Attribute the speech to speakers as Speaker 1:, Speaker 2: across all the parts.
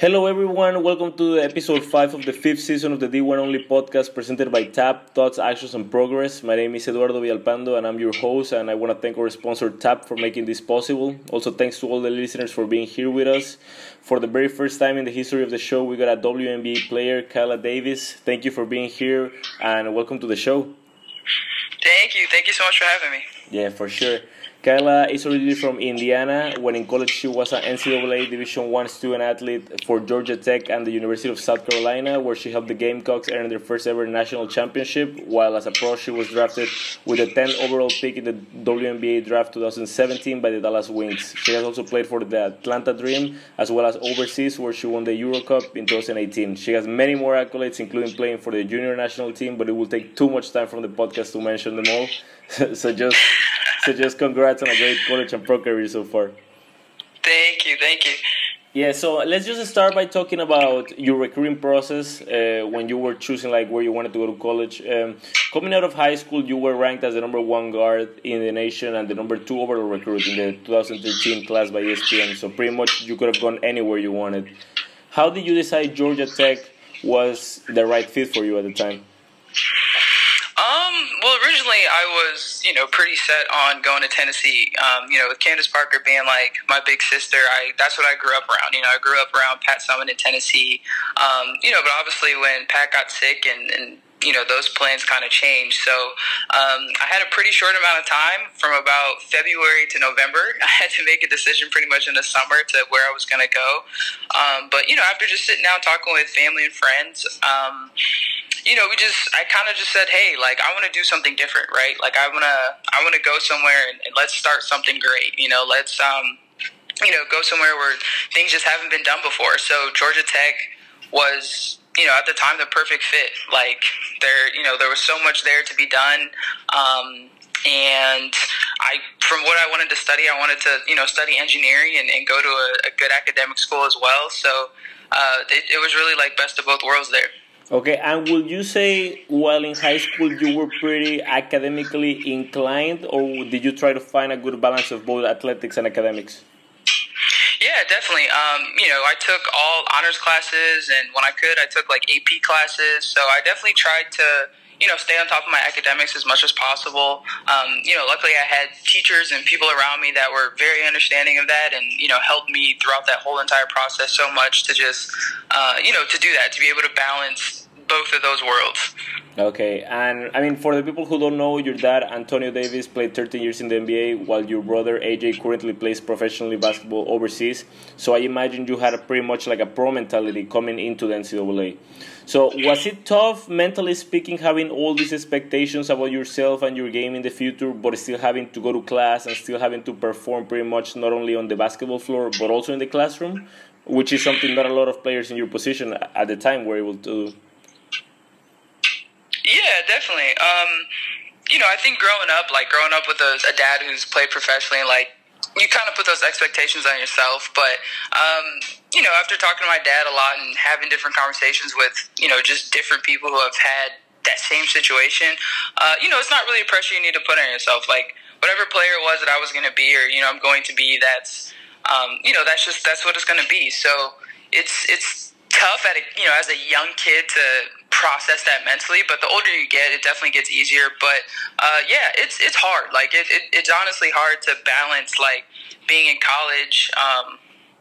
Speaker 1: Hello, everyone. Welcome to episode 5 of the fifth season of the D1 Only podcast presented by TAP Thoughts, Actions, and Progress. My name is Eduardo Villalpando, and I'm your host. And I want to thank our sponsor, TAP, for making this possible. Also, thanks to all the listeners for being here with us. For the very first time in the history of the show, we got a WNBA player, Kaela Davis. Thank you for being here, and welcome to the show.
Speaker 2: Thank you. Thank you so much for having me.
Speaker 1: Yeah, for sure. Kaela is originally from Indiana. When in college, she was an NCAA Division One student athlete for Georgia Tech and the University of South Carolina, where she helped the Gamecocks earn their first ever national championship. While as a pro, she was drafted with a 10th overall pick in the WNBA draft 2017 by the Dallas Wings. She has also played for the Atlanta Dream as well as overseas, where she won the Euro Cup in 2018. She has many more accolades, including playing for the junior national team, but it will take too much time from the podcast to mention them all. so just so just congrats on a great college and pro career so far.
Speaker 2: Thank you, thank you.
Speaker 1: Yeah, so let's just start by talking about your recruiting process uh, when you were choosing like where you wanted to go to college. Um, coming out of high school, you were ranked as the number one guard in the nation and the number two overall recruit in the 2013 class by ESPN. So pretty much you could have gone anywhere you wanted. How did you decide Georgia Tech was the right fit for you at the time?
Speaker 2: Um, well, originally I was, you know, pretty set on going to Tennessee. Um, you know, with Candace Parker being like my big sister, I that's what I grew up around. You know, I grew up around Pat Summitt in Tennessee. Um, you know, but obviously when Pat got sick and, and you know those plans kind of changed. So um, I had a pretty short amount of time from about February to November. I had to make a decision pretty much in the summer to where I was going to go. Um, but you know, after just sitting down talking with family and friends. Um, you know, we just, I kind of just said, hey, like, I want to do something different, right? Like, I want to, I want to go somewhere and, and let's start something great. You know, let's, um, you know, go somewhere where things just haven't been done before. So Georgia Tech was you know, at the time, the perfect fit. Like there, you know, there was so much there to be done. Um, and I, from what I wanted to study, I wanted to, you know, study engineering and, and go to a, a, good academic school as well. So uh, it, it was really like best of both worlds there.
Speaker 1: Okay, and would you say while in high school you were pretty academically inclined, or did you try to find a good balance of both athletics and academics?
Speaker 2: Yeah, definitely. Um, you know, I took all honors classes, and when I could, I took like AP classes. So I definitely tried to, you know, stay on top of my academics as much as possible. Um, you know, luckily I had teachers and people around me that were very understanding of that, and you know, helped me throughout that whole entire process so much to just, uh, you know, to do that, to be able to balance both of those worlds.
Speaker 1: Okay, and I mean, for the people who don't know, your dad, Antonio Davis, played 13 years in the NBA, while your brother, AJ, currently plays professionally basketball overseas. So I imagine you had pretty much like a pro mentality coming into the NCAA. So was it tough, mentally speaking, having all these expectations about yourself and your game in the future, but still having to go to class and still having to perform pretty much not only on the basketball floor, but also in the classroom? Which is something not a lot of players in your position at the time were able to do.
Speaker 2: Yeah, definitely. Um, you know, I think growing up, like growing up with a, a dad who's played professionally, like you kind of put those expectations on yourself. But um, you know, after talking to my dad a lot and having different conversations with you know just different people who have had that same situation, uh, you know, it's not really a pressure you need to put on yourself. Like whatever player it was that I was going to be, or you know, I'm going to be. That's um, you know, that's just that's what it's going to be. So it's it's tough at a, you know as a young kid to process that mentally. But the older you get, it definitely gets easier. But uh, yeah, it's it's hard. Like it, it, it's honestly hard to balance like being in college. Um,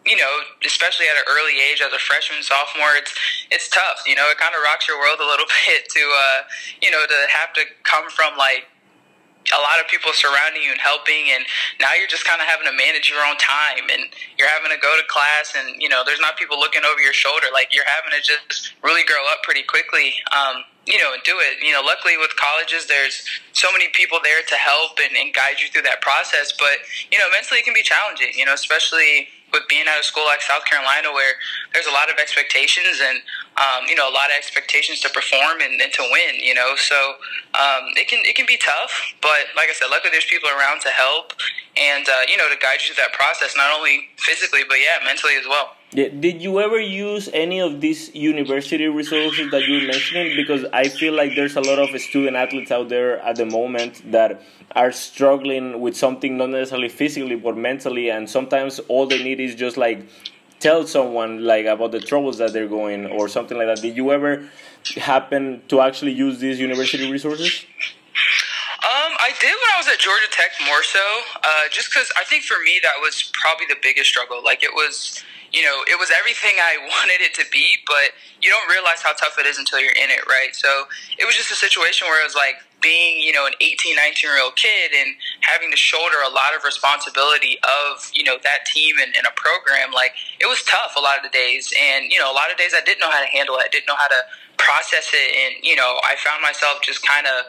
Speaker 2: you know, especially at an early age as a freshman, sophomore, it's it's tough. You know, it kind of rocks your world a little bit to uh, you know to have to come from like a lot of people surrounding you and helping and now you're just kind of having to manage your own time and you're having to go to class and you know there's not people looking over your shoulder like you're having to just really grow up pretty quickly um, you know and do it. You know luckily with colleges there's so many people there to help and, and guide you through that process but you know mentally it can be challenging you know especially with being at a school like South Carolina, where there's a lot of expectations and um, you know a lot of expectations to perform and, and to win. You know, so um, it can it can be tough, but like I said, luckily there's people around to help and uh, you know to guide you through that process, not only physically but yeah, mentally as well.
Speaker 1: Did you ever use any of these university resources that you're mentioning? Because I feel like there's a lot of student athletes out there at the moment that are struggling with something not necessarily physically but mentally, and sometimes all they need is just like tell someone like about the troubles that they're going or something like that. Did you ever happen to actually use these university resources?
Speaker 2: Um, I did when I was at Georgia Tech more so, uh, just because I think for me that was probably the biggest struggle. Like it was, you know, it was everything I wanted it to be, but you don't realize how tough it is until you're in it, right? So it was just a situation where it was like being, you know, an 18, 19 year old kid and having to shoulder a lot of responsibility of, you know, that team and, and a program. Like it was tough a lot of the days. And, you know, a lot of days I didn't know how to handle it. I didn't know how to process it. And, you know, I found myself just kind of,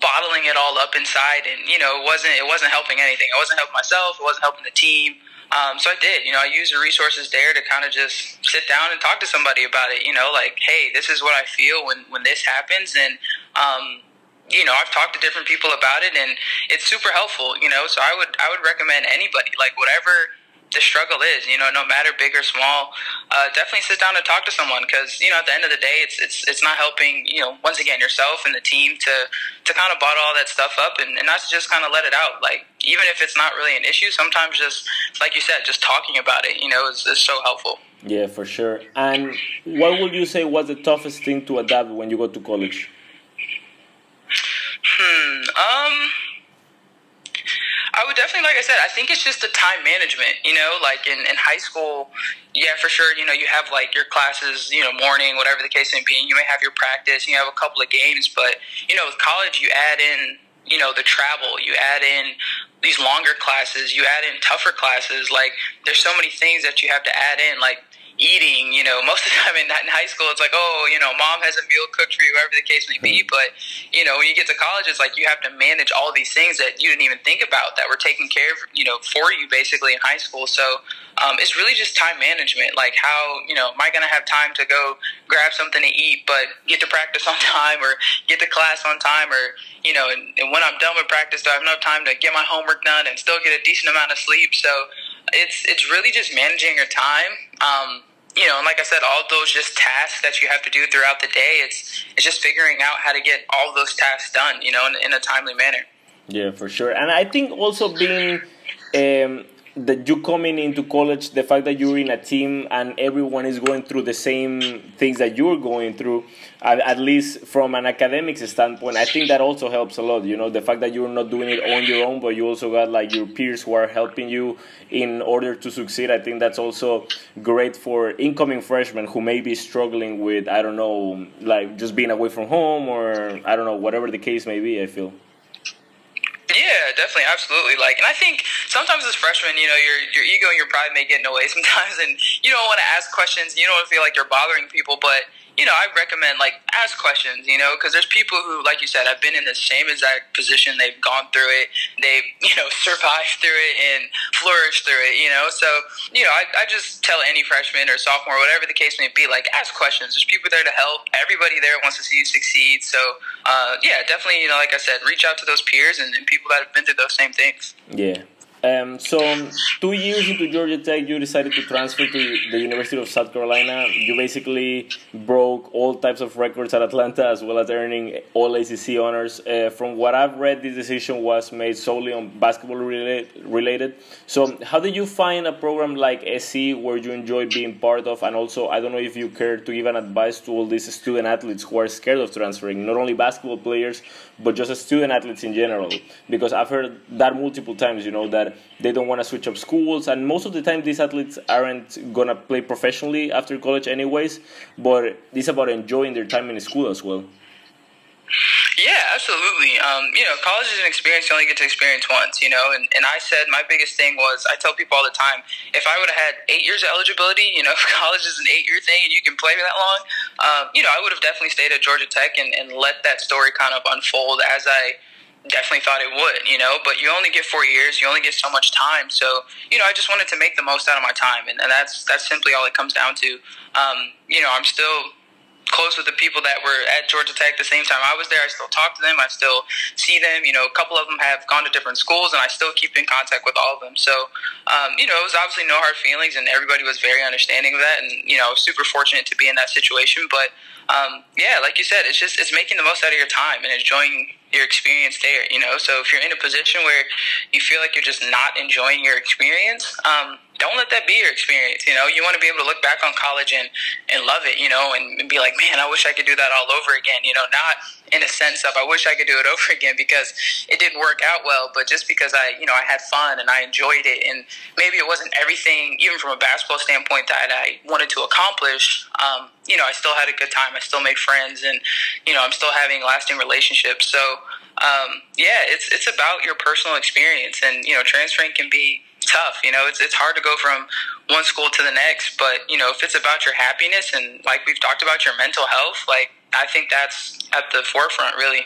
Speaker 2: bottling it all up inside, and you know, it wasn't it wasn't helping anything. It wasn't helping myself. It wasn't helping the team. Um, so I did, you know, I used the resources there to kind of just sit down and talk to somebody about it. You know, like, hey, this is what I feel when when this happens, and um, you know, I've talked to different people about it, and it's super helpful. You know, so I would I would recommend anybody, like whatever the struggle is. You know, no matter big or small, uh, definitely sit down and talk to someone because you know at the end of the day, it's it's it's not helping. You know, once again, yourself and the team to to kind of bottle all that stuff up and, and not to just kind of let it out. Like even if it's not really an issue, sometimes just like you said, just talking about it, you know, is, is so helpful.
Speaker 1: Yeah, for sure. And what would you say was the toughest thing to adapt when you go to college?
Speaker 2: Hmm. Um. I would definitely, like I said, I think it's just the time management. You know, like in, in high school, yeah, for sure. You know, you have like your classes, you know, morning, whatever the case may be. You may have your practice, you have a couple of games, but you know, with college, you add in, you know, the travel, you add in these longer classes, you add in tougher classes. Like, there's so many things that you have to add in. Like, eating, you know, most of the time in, in high school, it's like, oh, you know, mom has a meal cooked for you, whatever the case may be. Hmm. But, you know, when you get to college, it's like you have to manage all these things that you didn't even think about that were taken care of, you know, for you basically in high school. So um, it's really just time management. Like, how, you know, am I going to have time to go grab something to eat, but get to practice on time or get to class on time? Or, you know, and, and when I'm done with practice, do I have enough time to get my homework done and still get a decent amount of sleep? So, it's it's really just managing your time. Um, you know, and like I said, all those just tasks that you have to do throughout the day. It's it's just figuring out how to get all those tasks done. You know, in, in a timely manner.
Speaker 1: Yeah, for sure. And I think also being um, that you coming into college, the fact that you're in a team and everyone is going through the same things that you're going through, at, at least from an academics standpoint, I think that also helps a lot. You know, the fact that you're not doing it on your own, but you also got like your peers who are helping you in order to succeed. I think that's also great for incoming freshmen who may be struggling with, I don't know, like just being away from home or I don't know, whatever the case may be, I feel.
Speaker 2: Yeah, definitely, absolutely. Like, and I think sometimes as freshmen, you know, your your ego and your pride may get in the way sometimes, and you don't want to ask questions. You don't want to feel like you're bothering people, but you know, I recommend like ask questions, you know, because there's people who, like you said, have been in the same exact position. They've gone through it. They've, you know, survived through it and flourished through it, you know. So, you know, I, I just tell any freshman or sophomore, whatever the case may be, like ask questions. There's people there to help. Everybody there wants to see you succeed. So, uh, yeah, definitely, you know, like I said, reach out to those peers and, and people that have been through those same things.
Speaker 1: Yeah. Um, so, two years into Georgia Tech, you decided to transfer to the University of South Carolina. You basically broke all types of records at Atlanta, as well as earning all ACC honors. Uh, from what I've read, this decision was made solely on basketball related. So, how did you find a program like SC where you enjoy being part of? And also, I don't know if you care to give an advice to all these student athletes who are scared of transferring, not only basketball players, but just student athletes in general. Because I've heard that multiple times, you know, that they don't want to switch up schools, and most of the time these athletes aren't gonna play professionally after college anyways. But it's about enjoying their time in school as well.
Speaker 2: Yeah, absolutely. Um, you know, college is an experience you only get to experience once, you know, and, and I said my biggest thing was I tell people all the time, if I would have had eight years of eligibility, you know, if college is an eight year thing and you can play that long, um, you know, I would have definitely stayed at Georgia Tech and, and let that story kind of unfold as I definitely thought it would, you know, but you only get four years, you only get so much time. So, you know, I just wanted to make the most out of my time. And, and that's, that's simply all it comes down to. Um, you know, I'm still close with the people that were at Georgia Tech the same time I was there. I still talk to them. I still see them. You know, a couple of them have gone to different schools, and I still keep in contact with all of them. So, um, you know, it was obviously no hard feelings, and everybody was very understanding of that. And you know, super fortunate to be in that situation. But um, yeah, like you said, it's just it's making the most out of your time and enjoying your experience there. You know, so if you're in a position where you feel like you're just not enjoying your experience, um, don't let that be your experience. You know, you want to be able to look back on college and, and love it, you know, and, be like, man, I wish I could do that all over again. You know, not in a sense of I wish I could do it over again because it didn't work out well, but just because I, you know, I had fun and I enjoyed it, and maybe it wasn't everything, even from a basketball standpoint, that I wanted to accomplish. Um, you know, I still had a good time. I still made friends, and you know, I'm still having lasting relationships. So, um, yeah, it's it's about your personal experience, and you know, transferring can be tough. You know, it's it's hard to go from one school to the next, but you know, if it's about your happiness and like we've talked about your mental health, like I think that's at the forefront, really.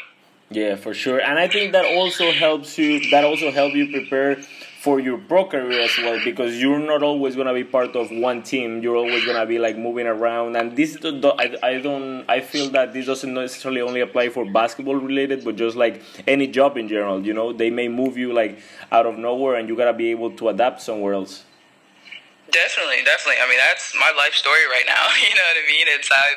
Speaker 1: Yeah, for sure, and I think that also helps you. That also help you prepare for your career as well because you're not always gonna be part of one team. You're always gonna be like moving around, and this I, I don't I feel that this doesn't necessarily only apply for basketball related, but just like any job in general. You know, they may move you like out of nowhere, and you gotta be able to adapt somewhere else.
Speaker 2: Definitely, definitely. I mean, that's my life story right now. You know what I mean? It's I,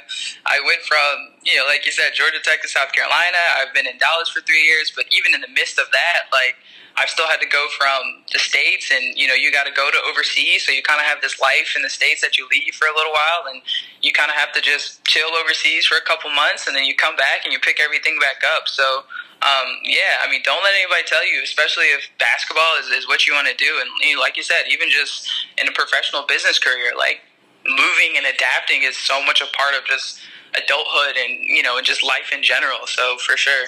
Speaker 2: I went from you know, like you said, Georgia Tech to South Carolina. I've been in Dallas for three years, but even in the midst of that, like I've still had to go from the states, and you know, you got to go to overseas. So you kind of have this life in the states that you leave for a little while, and you kind of have to just chill overseas for a couple months, and then you come back and you pick everything back up. So. Um, yeah, I mean, don't let anybody tell you, especially if basketball is, is what you want to do. And you know, like you said, even just in a professional business career, like moving and adapting is so much a part of just adulthood and you know and just life in general. So for sure.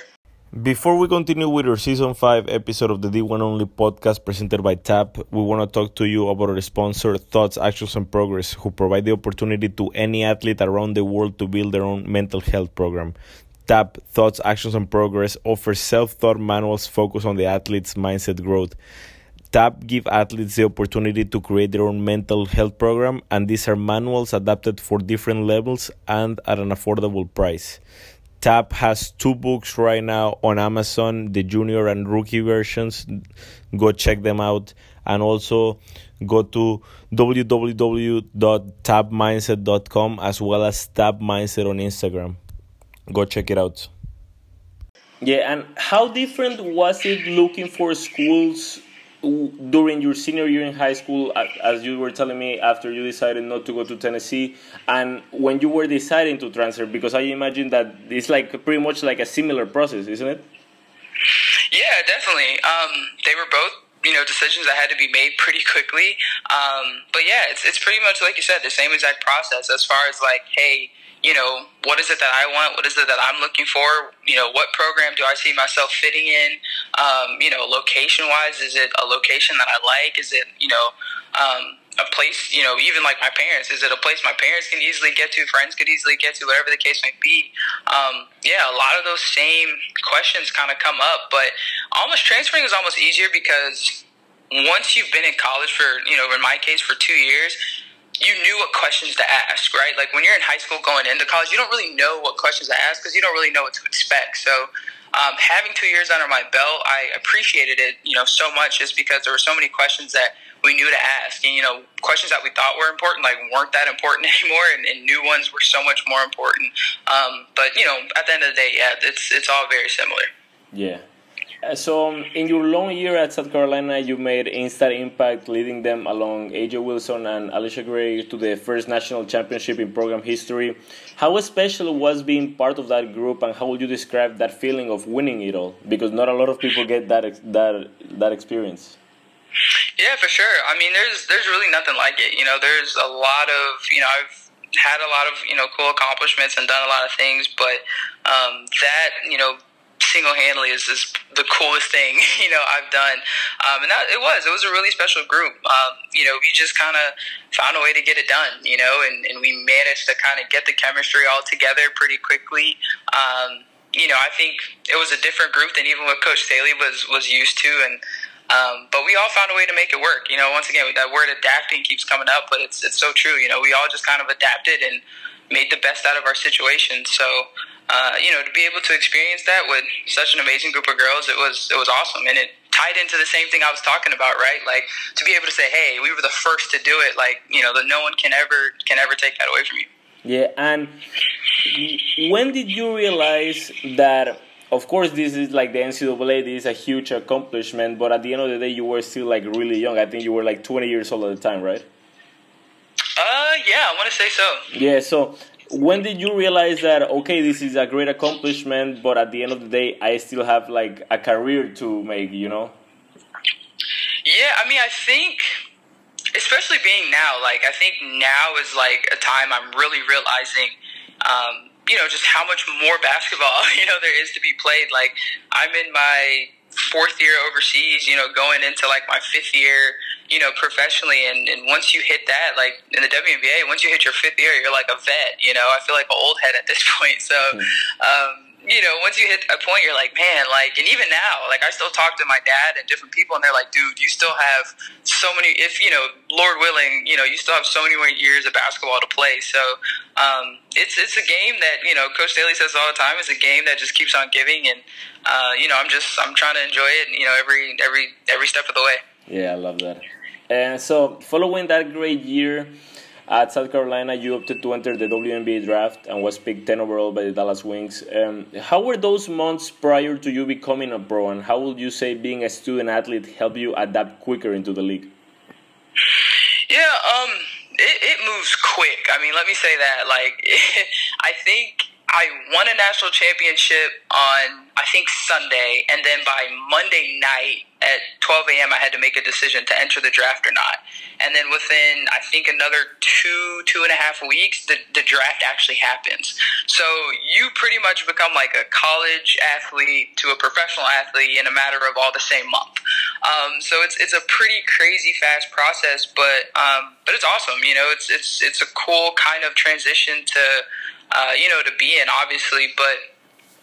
Speaker 1: Before we continue with our season 5 episode of the D1 Only podcast presented by TAP, we want to talk to you about our sponsor, Thoughts, Actions, and Progress, who provide the opportunity to any athlete around the world to build their own mental health program. TAP, Thoughts, Actions, and Progress offers self thought manuals focused on the athlete's mindset growth. TAP give athletes the opportunity to create their own mental health program, and these are manuals adapted for different levels and at an affordable price. Tap has two books right now on Amazon, the junior and rookie versions. Go check them out. And also go to www.tapmindset.com as well as Tap Mindset on Instagram. Go check it out. Yeah, and how different was it looking for schools during your senior year in high school, as you were telling me, after you decided not to go to Tennessee, and when you were deciding to transfer, because I imagine that it's like pretty much like a similar process, isn't it?
Speaker 2: Yeah, definitely. Um, they were both you know decisions that had to be made pretty quickly. Um, but yeah, it's it's pretty much like you said, the same exact process as far as like, hey, you know, what is it that I want? What is it that I'm looking for? You know, what program do I see myself fitting in? Um, you know, location wise, is it a location that I like? Is it, you know, um, a place, you know, even like my parents, is it a place my parents can easily get to, friends could easily get to, whatever the case may be? Um, yeah, a lot of those same questions kind of come up, but almost transferring is almost easier because once you've been in college for, you know, in my case, for two years, you knew what questions to ask, right? Like when you're in high school going into college, you don't really know what questions to ask because you don't really know what to expect. So um, having two years under my belt, I appreciated it, you know, so much just because there were so many questions that we knew to ask, and you know, questions that we thought were important, like weren't that important anymore, and, and new ones were so much more important. Um, but you know, at the end of the day, yeah, it's it's all very similar.
Speaker 1: Yeah, so, um, in your long year at South Carolina, you made instant impact, leading them along A'ja Wilson and Allisha Gray to the first national championship in program history. How special was being part of that group, and how would you describe that feeling of winning it all? Because not a lot of people get that that that experience.
Speaker 2: Yeah, for sure. I mean, there's there's really nothing like it. You know, there's a lot of you know I've had a lot of you know cool accomplishments and done a lot of things, but um, that you know single handedly is, the coolest thing you know I've done, um, and that it was it was a really special group. Um, you know, we just kind of found a way to get it done. You know, and, and we managed to kind of get the chemistry all together pretty quickly. Um, you know, I think it was a different group than even what Coach Staley was was used to, and um, but we all found a way to make it work. You know, once again, that word adapting keeps coming up, but it's it's so true. You know, we all just kind of adapted and made the best out of our situation. So uh, you know, to be able to experience that with such an amazing group of girls, it was it was awesome, and it tied into the same thing I was talking about, right? Like to be able to say, "Hey, we were the first to do it," like you know, that no one can ever can ever take that away from you.
Speaker 1: Yeah, and when did you realize that of course, this is like the NCAA. This is a huge accomplishment, but at the end of the day, you were still like really young. I think you were like 20 years old at the time, right?
Speaker 2: Uh, yeah, I want to say so.
Speaker 1: Yeah. So, when did you realize that okay, this is a great accomplishment, but at the end of the day, I still have like a career to make? You know?
Speaker 2: Yeah, I mean, I think, especially being now, like I think now is like a time I'm really realizing. Um, you know, just how much more basketball, you know, there is to be played. Like, I'm in my fourth year overseas, you know, going into like my fifth year, you know, professionally. And, and once you hit that, like in the WNBA, once you hit your fifth year, you're like a vet, you know, I feel like an old head at this point. So, hmm. um, you know, once you hit a point, you're like, man, like, and even now, like, I still talk to my dad and different people, and they're like, dude, you still have so many. If you know, Lord willing, you know, you still have so many more years of basketball to play. So, um, it's it's a game that you know, Coach Staley says all the time. It's a game that just keeps on giving, and uh, you know, I'm just I'm trying to enjoy it. You know, every every every step of the way.
Speaker 1: Yeah, I love that. And so, following that great year at South Carolina, you opted to enter the WNBA draft and was picked 10 overall by the Dallas Wings. Um, how were those months prior to you becoming a pro, and how would you say being a student athlete helped you adapt quicker into the league?
Speaker 2: Yeah, um, it, it moves quick. I mean, let me say that. Like, I think I won a national championship on I think Sunday, and then by Monday night at 12 a.m. I had to make a decision to enter the draft or not. And then within I think another two two and a half weeks, the, the draft actually happens. So you pretty much become like a college athlete to a professional athlete in a matter of all the same month. Um, so it's it's a pretty crazy fast process, but um, but it's awesome. You know, it's it's it's a cool kind of transition to uh, you know, to be in, obviously. But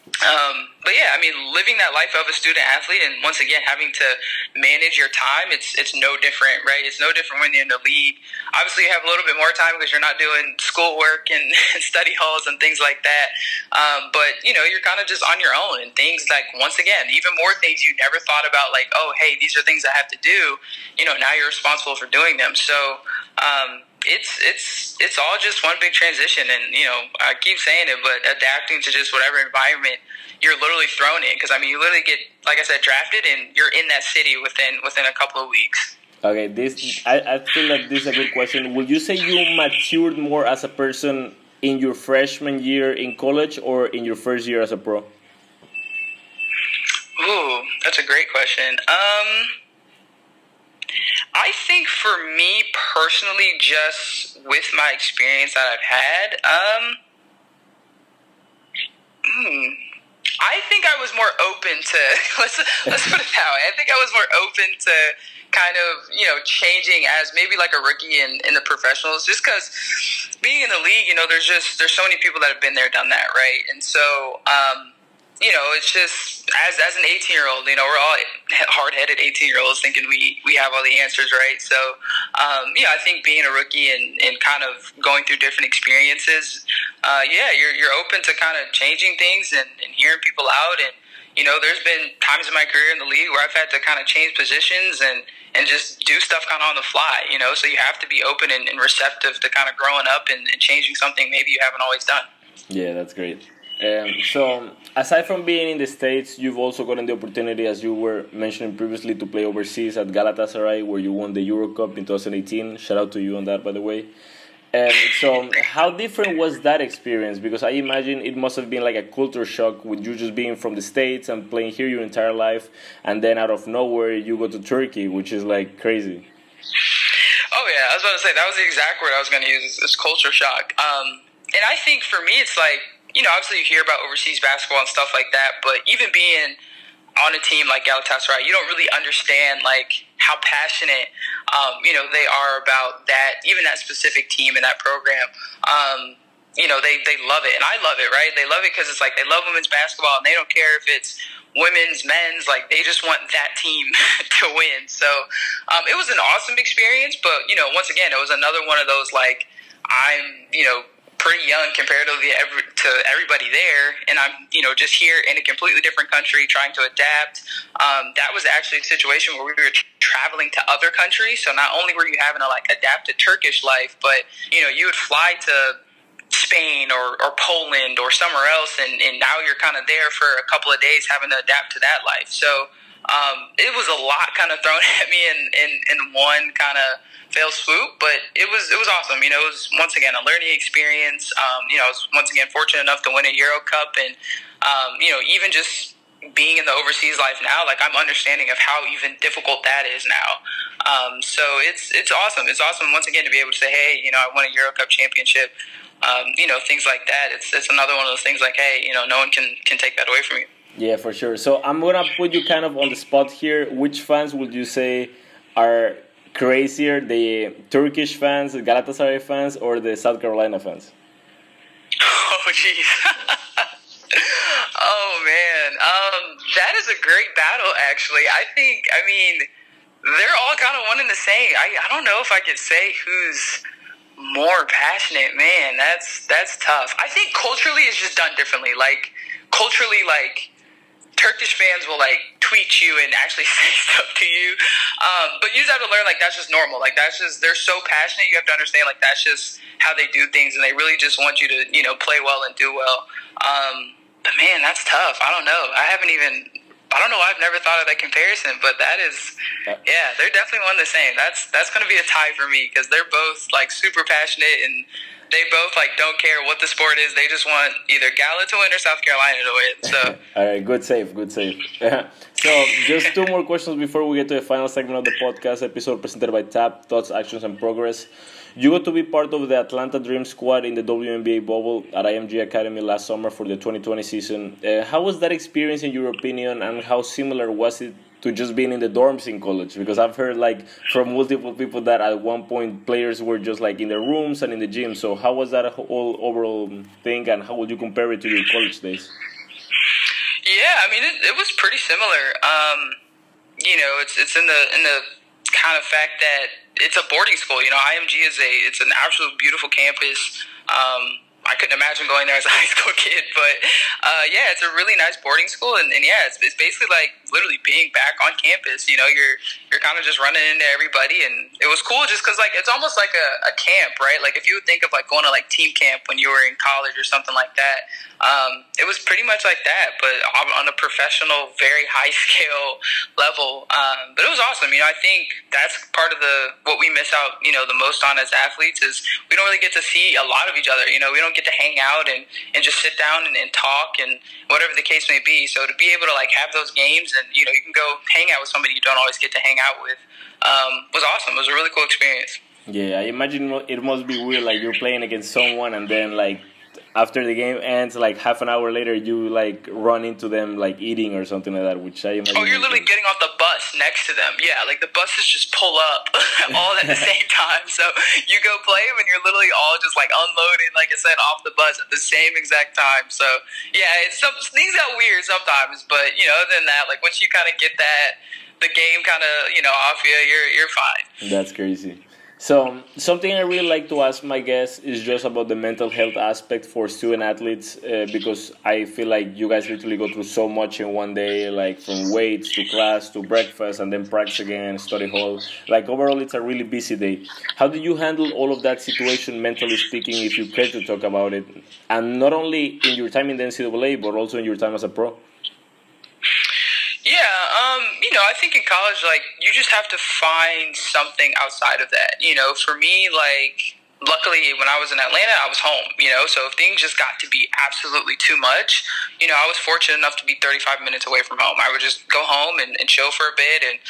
Speaker 2: um, but yeah, I mean, living that life of a student athlete, and once again having to manage your time, it's it's no different, right? It's no different when you're in the league. Obviously, you have a little bit more time because you're not doing schoolwork and, and study halls and things like that. Um, but you know, you're kind of just on your own, and things like once again, even more things you never thought about, like oh, hey, these are things I have to do. You know, now you're responsible for doing them. So. Um, it's it's it's all just one big transition, and you know I keep saying it, but adapting to just whatever environment you're literally thrown in. Because I mean, you literally get like I said, drafted, and you're in that city within within a couple of weeks.
Speaker 1: Okay, this I, I feel like this is a good question. Would you say you matured more as a person in your freshman year in college or in your first year as a pro?
Speaker 2: Ooh, that's a great question. Um I think for me personally, just with my experience that I've had, um, hmm, I think I was more open to let's let's put it that way. I think I was more open to kind of you know changing as maybe like a rookie in, in the professionals, just because being in the league, you know, there's just there's so many people that have been there, done that, right? And so um, you know, it's just as as an 18 year old, you know, we're all hard headed 18 year olds thinking we we have all the answers, right? So, um, yeah, I think being a rookie and, and kind of going through different experiences, uh, yeah, you're you're open to kind of changing things and, and hearing people out. And you know, there's been times in my career in the league where I've had to kind of change positions and and just do stuff kind of on the fly. You know, so you have to be open and, and receptive to kind of growing up and, and changing something maybe you haven't always done.
Speaker 1: Yeah, that's great. Um, so, aside from being in the States, you've also gotten the opportunity, as you were mentioning previously, to play overseas at Galatasaray, where you won the Euro Cup in 2018. Shout out to you on that, by the way. And so, how different was that experience? Because I imagine it must have been like a culture shock with you just being from the States and playing here your entire life, and then out of nowhere, you go to Turkey, which is like crazy.
Speaker 2: Oh, yeah, I was about to say that was the exact word I was going to use is culture shock. Um, and I think for me, it's like, you know, obviously you hear about overseas basketball and stuff like that, but even being on a team like Galatasaray, you don't really understand like how passionate, um, you know, they are about that, even that specific team and that program. Um, you know, they, they love it, and I love it, right? They love it because it's like they love women's basketball, and they don't care if it's women's, men's, like they just want that team to win. So um, it was an awesome experience, but you know, once again, it was another one of those like I'm, you know, pretty young comparatively to everybody there, and I'm you know just here in a completely different country trying to adapt. Um, that was actually a situation where we were traveling to other countries, so not only were you having to like adapt to Turkish life, but you know you would fly to Spain or, or Poland or somewhere else, and, and now you're kind of there for a couple of days having to adapt to that life. So um, it was a lot kind of thrown at me in, in, in one kind of fail swoop, but it was it was awesome. You know, it was once again a learning experience. Um, you know, I was once again fortunate enough to win a Euro Cup, and um, you know, even just being in the overseas life now, like I'm understanding of how even difficult that is now. Um, so it's it's awesome. It's awesome once again to be able to say, hey, you know, I won a Euro Cup championship. Um, you know, things like that. It's it's another one of those things like, hey, you know, no one can can take that away from you.
Speaker 1: Yeah, for sure. So I'm gonna put you kind of on the spot here. Which fans would you say are crazier, the Turkish fans, the Galatasaray fans, or the South Carolina fans?
Speaker 2: Oh, jeez. oh man, um, that is a great battle. Actually, I think. I mean, they're all kind of one and the same. I I don't know if I could say who's more passionate. Man, that's that's tough. I think culturally it's just done differently. Like culturally, like Turkish fans will like tweet you and actually say stuff to you. Um, but you just have to learn like that's just normal. Like that's just they're so passionate. You have to understand like that's just how they do things, and they really just want you to you know play well and do well. Um, but man, that's tough. I don't know. I haven't even. I don't know. I've never thought of that comparison, but that is, yeah, they're definitely one the same. That's that's going to be a tie for me because they're both like super passionate and they both like don't care what the sport is. They just want either Gala to win or South Carolina to win. So,
Speaker 1: all right, good save, good save. so, just two more questions before we get to the final segment of the podcast episode presented by TAP Thoughts, Actions, and Progress. You got to be part of the Atlanta Dream squad in the WNBA bubble at IMG Academy last summer for the 2020 season. Uh, how was that experience, in your opinion, and how similar was it to just being in the dorms in college because I've heard like from multiple people that at one point players were just like in their rooms and in the gym. So how was that whole overall thing, and how would you compare it to your college days?
Speaker 2: Yeah, I mean it, it was pretty similar. Um, you know, it's it's in the in the kind of fact that it's a boarding school. You know, IMG is a it's an absolute beautiful campus. Um, I couldn't imagine going there as a high school kid, but uh, yeah, it's a really nice boarding school, and, and yeah, it's, it's basically like literally being back on campus. You know, you're you're kind of just running into everybody, and it was cool just because like it's almost like a, a camp, right? Like if you would think of like going to like team camp when you were in college or something like that, um, it was pretty much like that, but on a professional, very high scale level. Um, but it was awesome. You know, I think that's part of the what we miss out, you know, the most on as athletes is we don't really get to see a lot of each other. You know, we don't get to hang out and, and just sit down and, and talk and whatever the case may be. So to be able to like have those games and you know you can go hang out with somebody you don't always get to hang out with um, was awesome. It was a really cool experience.
Speaker 1: Yeah, I imagine it must be weird. Like you're playing against someone and then like after the game ends, like half an hour later, you like run into them like eating or something like that. Which I imagine.
Speaker 2: Oh, you're literally getting off the bus next to them. Yeah, like the buses just pull up all at the same time. So you go play them, and you're literally all just like unloading, like I said, off the bus at the same exact time. So yeah, it's some things got weird sometimes, but you know, other than that, like once you kind of get that the game kind of you know off you, you're you're fine.
Speaker 1: That's crazy. So something I really like to ask my guests is just about the mental health aspect for student athletes uh, because I feel like you guys literally go through so much in one day, like from weights to class to breakfast and then practice again, study hall. Like overall, it's a really busy day. How do you handle all of that situation, mentally speaking, if you care to talk about it, and not only in your time in the NCAA but also in your time as a pro?
Speaker 2: Yeah, um, you know, I think in college, like, you just have to find something outside of that. You know, for me, like, luckily when I was in Atlanta, I was home, you know, so if things just got to be absolutely too much, you know, I was fortunate enough to be 35 minutes away from home. I would just go home and, and chill for a bit and,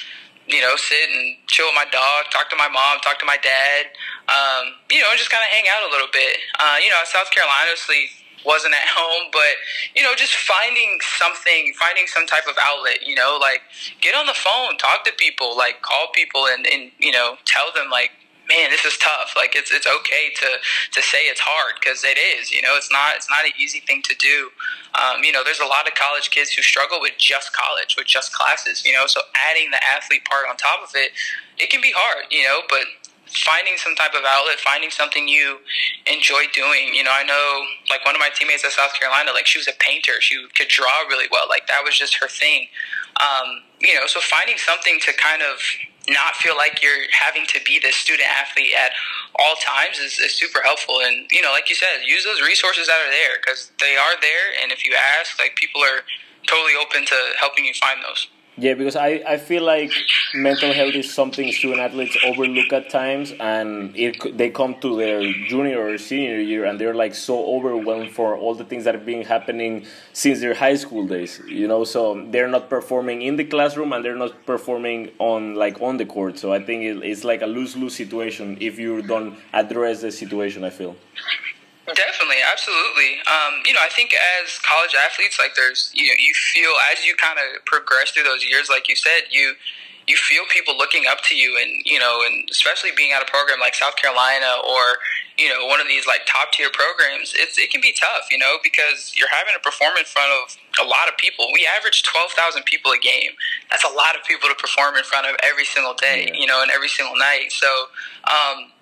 Speaker 2: you know, sit and chill with my dog, talk to my mom, talk to my dad, um, you know, and just kind of hang out a little bit. Uh, you know, South Carolina, honestly, wasn't at home, but you know, just finding something, finding some type of outlet, you know, like get on the phone, talk to people, like call people and, and you know, tell them like, man, this is tough. Like it's it's okay to to say it's hard because it is. You know, it's not it's not an easy thing to do. Um, you know, there's a lot of college kids who struggle with just college, with just classes. You know, so adding the athlete part on top of it, it can be hard. You know, but finding some type of outlet, finding something you enjoy doing. You know, I know like one of my teammates at South Carolina, like she was a painter. She could draw really well. Like that was just her thing. Um, you know, so finding something to kind of not feel like you're having to be this student athlete at all times is, is super helpful. And you know, like you said, use those resources that are there because they are there. And if you ask, like people are totally open to helping you find those.
Speaker 1: Yeah, because I, I feel like mental health is something student athletes overlook at times, and it, they come to their junior or senior year and they're like so overwhelmed for all the things that have been happening since their high school days. You know, so they're not performing in the classroom and they're not performing on like on the court. So I think it, it's like a lose lose situation if you don't address the situation. I feel.
Speaker 2: Definitely, absolutely. Um, you know, I think as college athletes, like there's you know, you feel as you kind of progress through those years, like you said, you you feel people looking up to you, and you know, and especially being at a program like South Carolina or you know one of these like top tier programs, it's it can be tough, you know, because you're having to perform in front of a lot of people. We average twelve thousand people a game. That's a lot of people to perform in front of every single day, yeah. you know, and every single night. So. Um,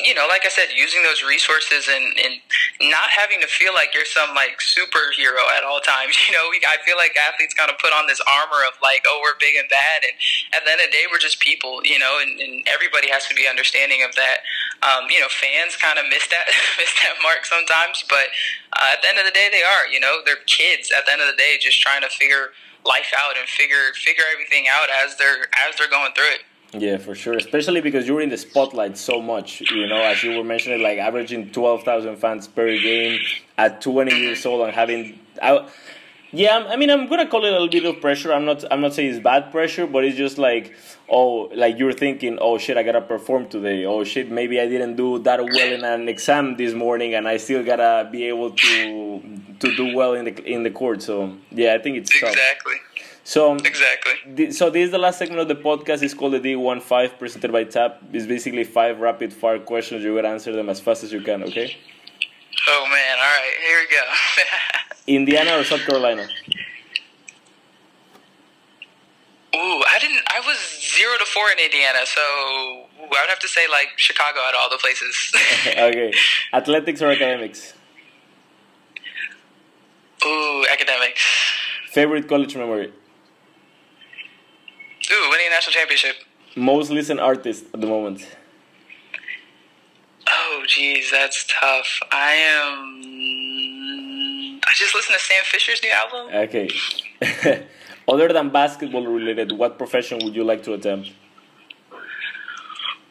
Speaker 2: you know, like I said, using those resources and, and not having to feel like you're some like superhero at all times. You know, we, I feel like athletes kind of put on this armor of like, oh, we're big and bad, and at the end of the day, we're just people. You know, and, and everybody has to be understanding of that. Um, you know, fans kind of miss that miss that mark sometimes, but uh, at the end of the day, they are. You know, they're kids. At the end of the day, just trying to figure life out and figure figure everything out as they're as they're going through it.
Speaker 1: Yeah, for sure. Especially because you're in the spotlight so much. You know, as you were mentioning, like averaging twelve thousand fans per game at twenty years old and having. I, yeah, I mean, I'm gonna call it a little bit of pressure. I'm not. I'm not saying it's bad pressure, but it's just like, oh, like you're thinking, oh shit, I gotta perform today. Oh shit, maybe I didn't do that well in an exam this morning, and I still gotta be able to to do well in the in the court. So yeah, I think it's
Speaker 2: exactly.
Speaker 1: Tough. So
Speaker 2: exactly.
Speaker 1: so this is the last segment of the podcast. It's called the D15 presented by TAP. It's basically five rapid fire questions. You gotta answer them as fast as you can. Okay.
Speaker 2: Oh man! All right, here we go.
Speaker 1: Indiana or South Carolina?
Speaker 2: Ooh, I didn't. I was zero to four in Indiana, so I would have to say like Chicago out of all the places.
Speaker 1: okay, athletics or academics?
Speaker 2: Ooh, academics.
Speaker 1: Favorite college memory?
Speaker 2: Ooh, winning a national championship.
Speaker 1: Most listened artist at the moment.
Speaker 2: Oh, geez, that's tough. I am. I just listened to Sam Fisher's new album.
Speaker 1: Okay. Other than basketball related, what profession would you like to attempt?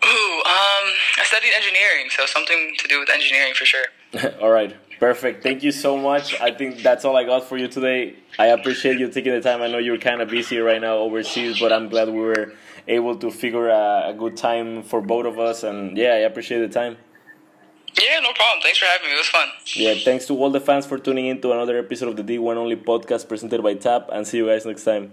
Speaker 2: Ooh, um, I studied engineering, so something to do with engineering for sure.
Speaker 1: all right, perfect. Thank you so much. I think that's all I got for you today. I appreciate you taking the time. I know you're kind of busy right now overseas, but I'm glad we were able to figure a, a good time for both of us. And yeah, I appreciate the time.
Speaker 2: Yeah, no problem. Thanks for having me. It was fun.
Speaker 1: Yeah, thanks to all the fans for tuning in to another episode of the D1 Only podcast presented by TAP, and see you guys next time.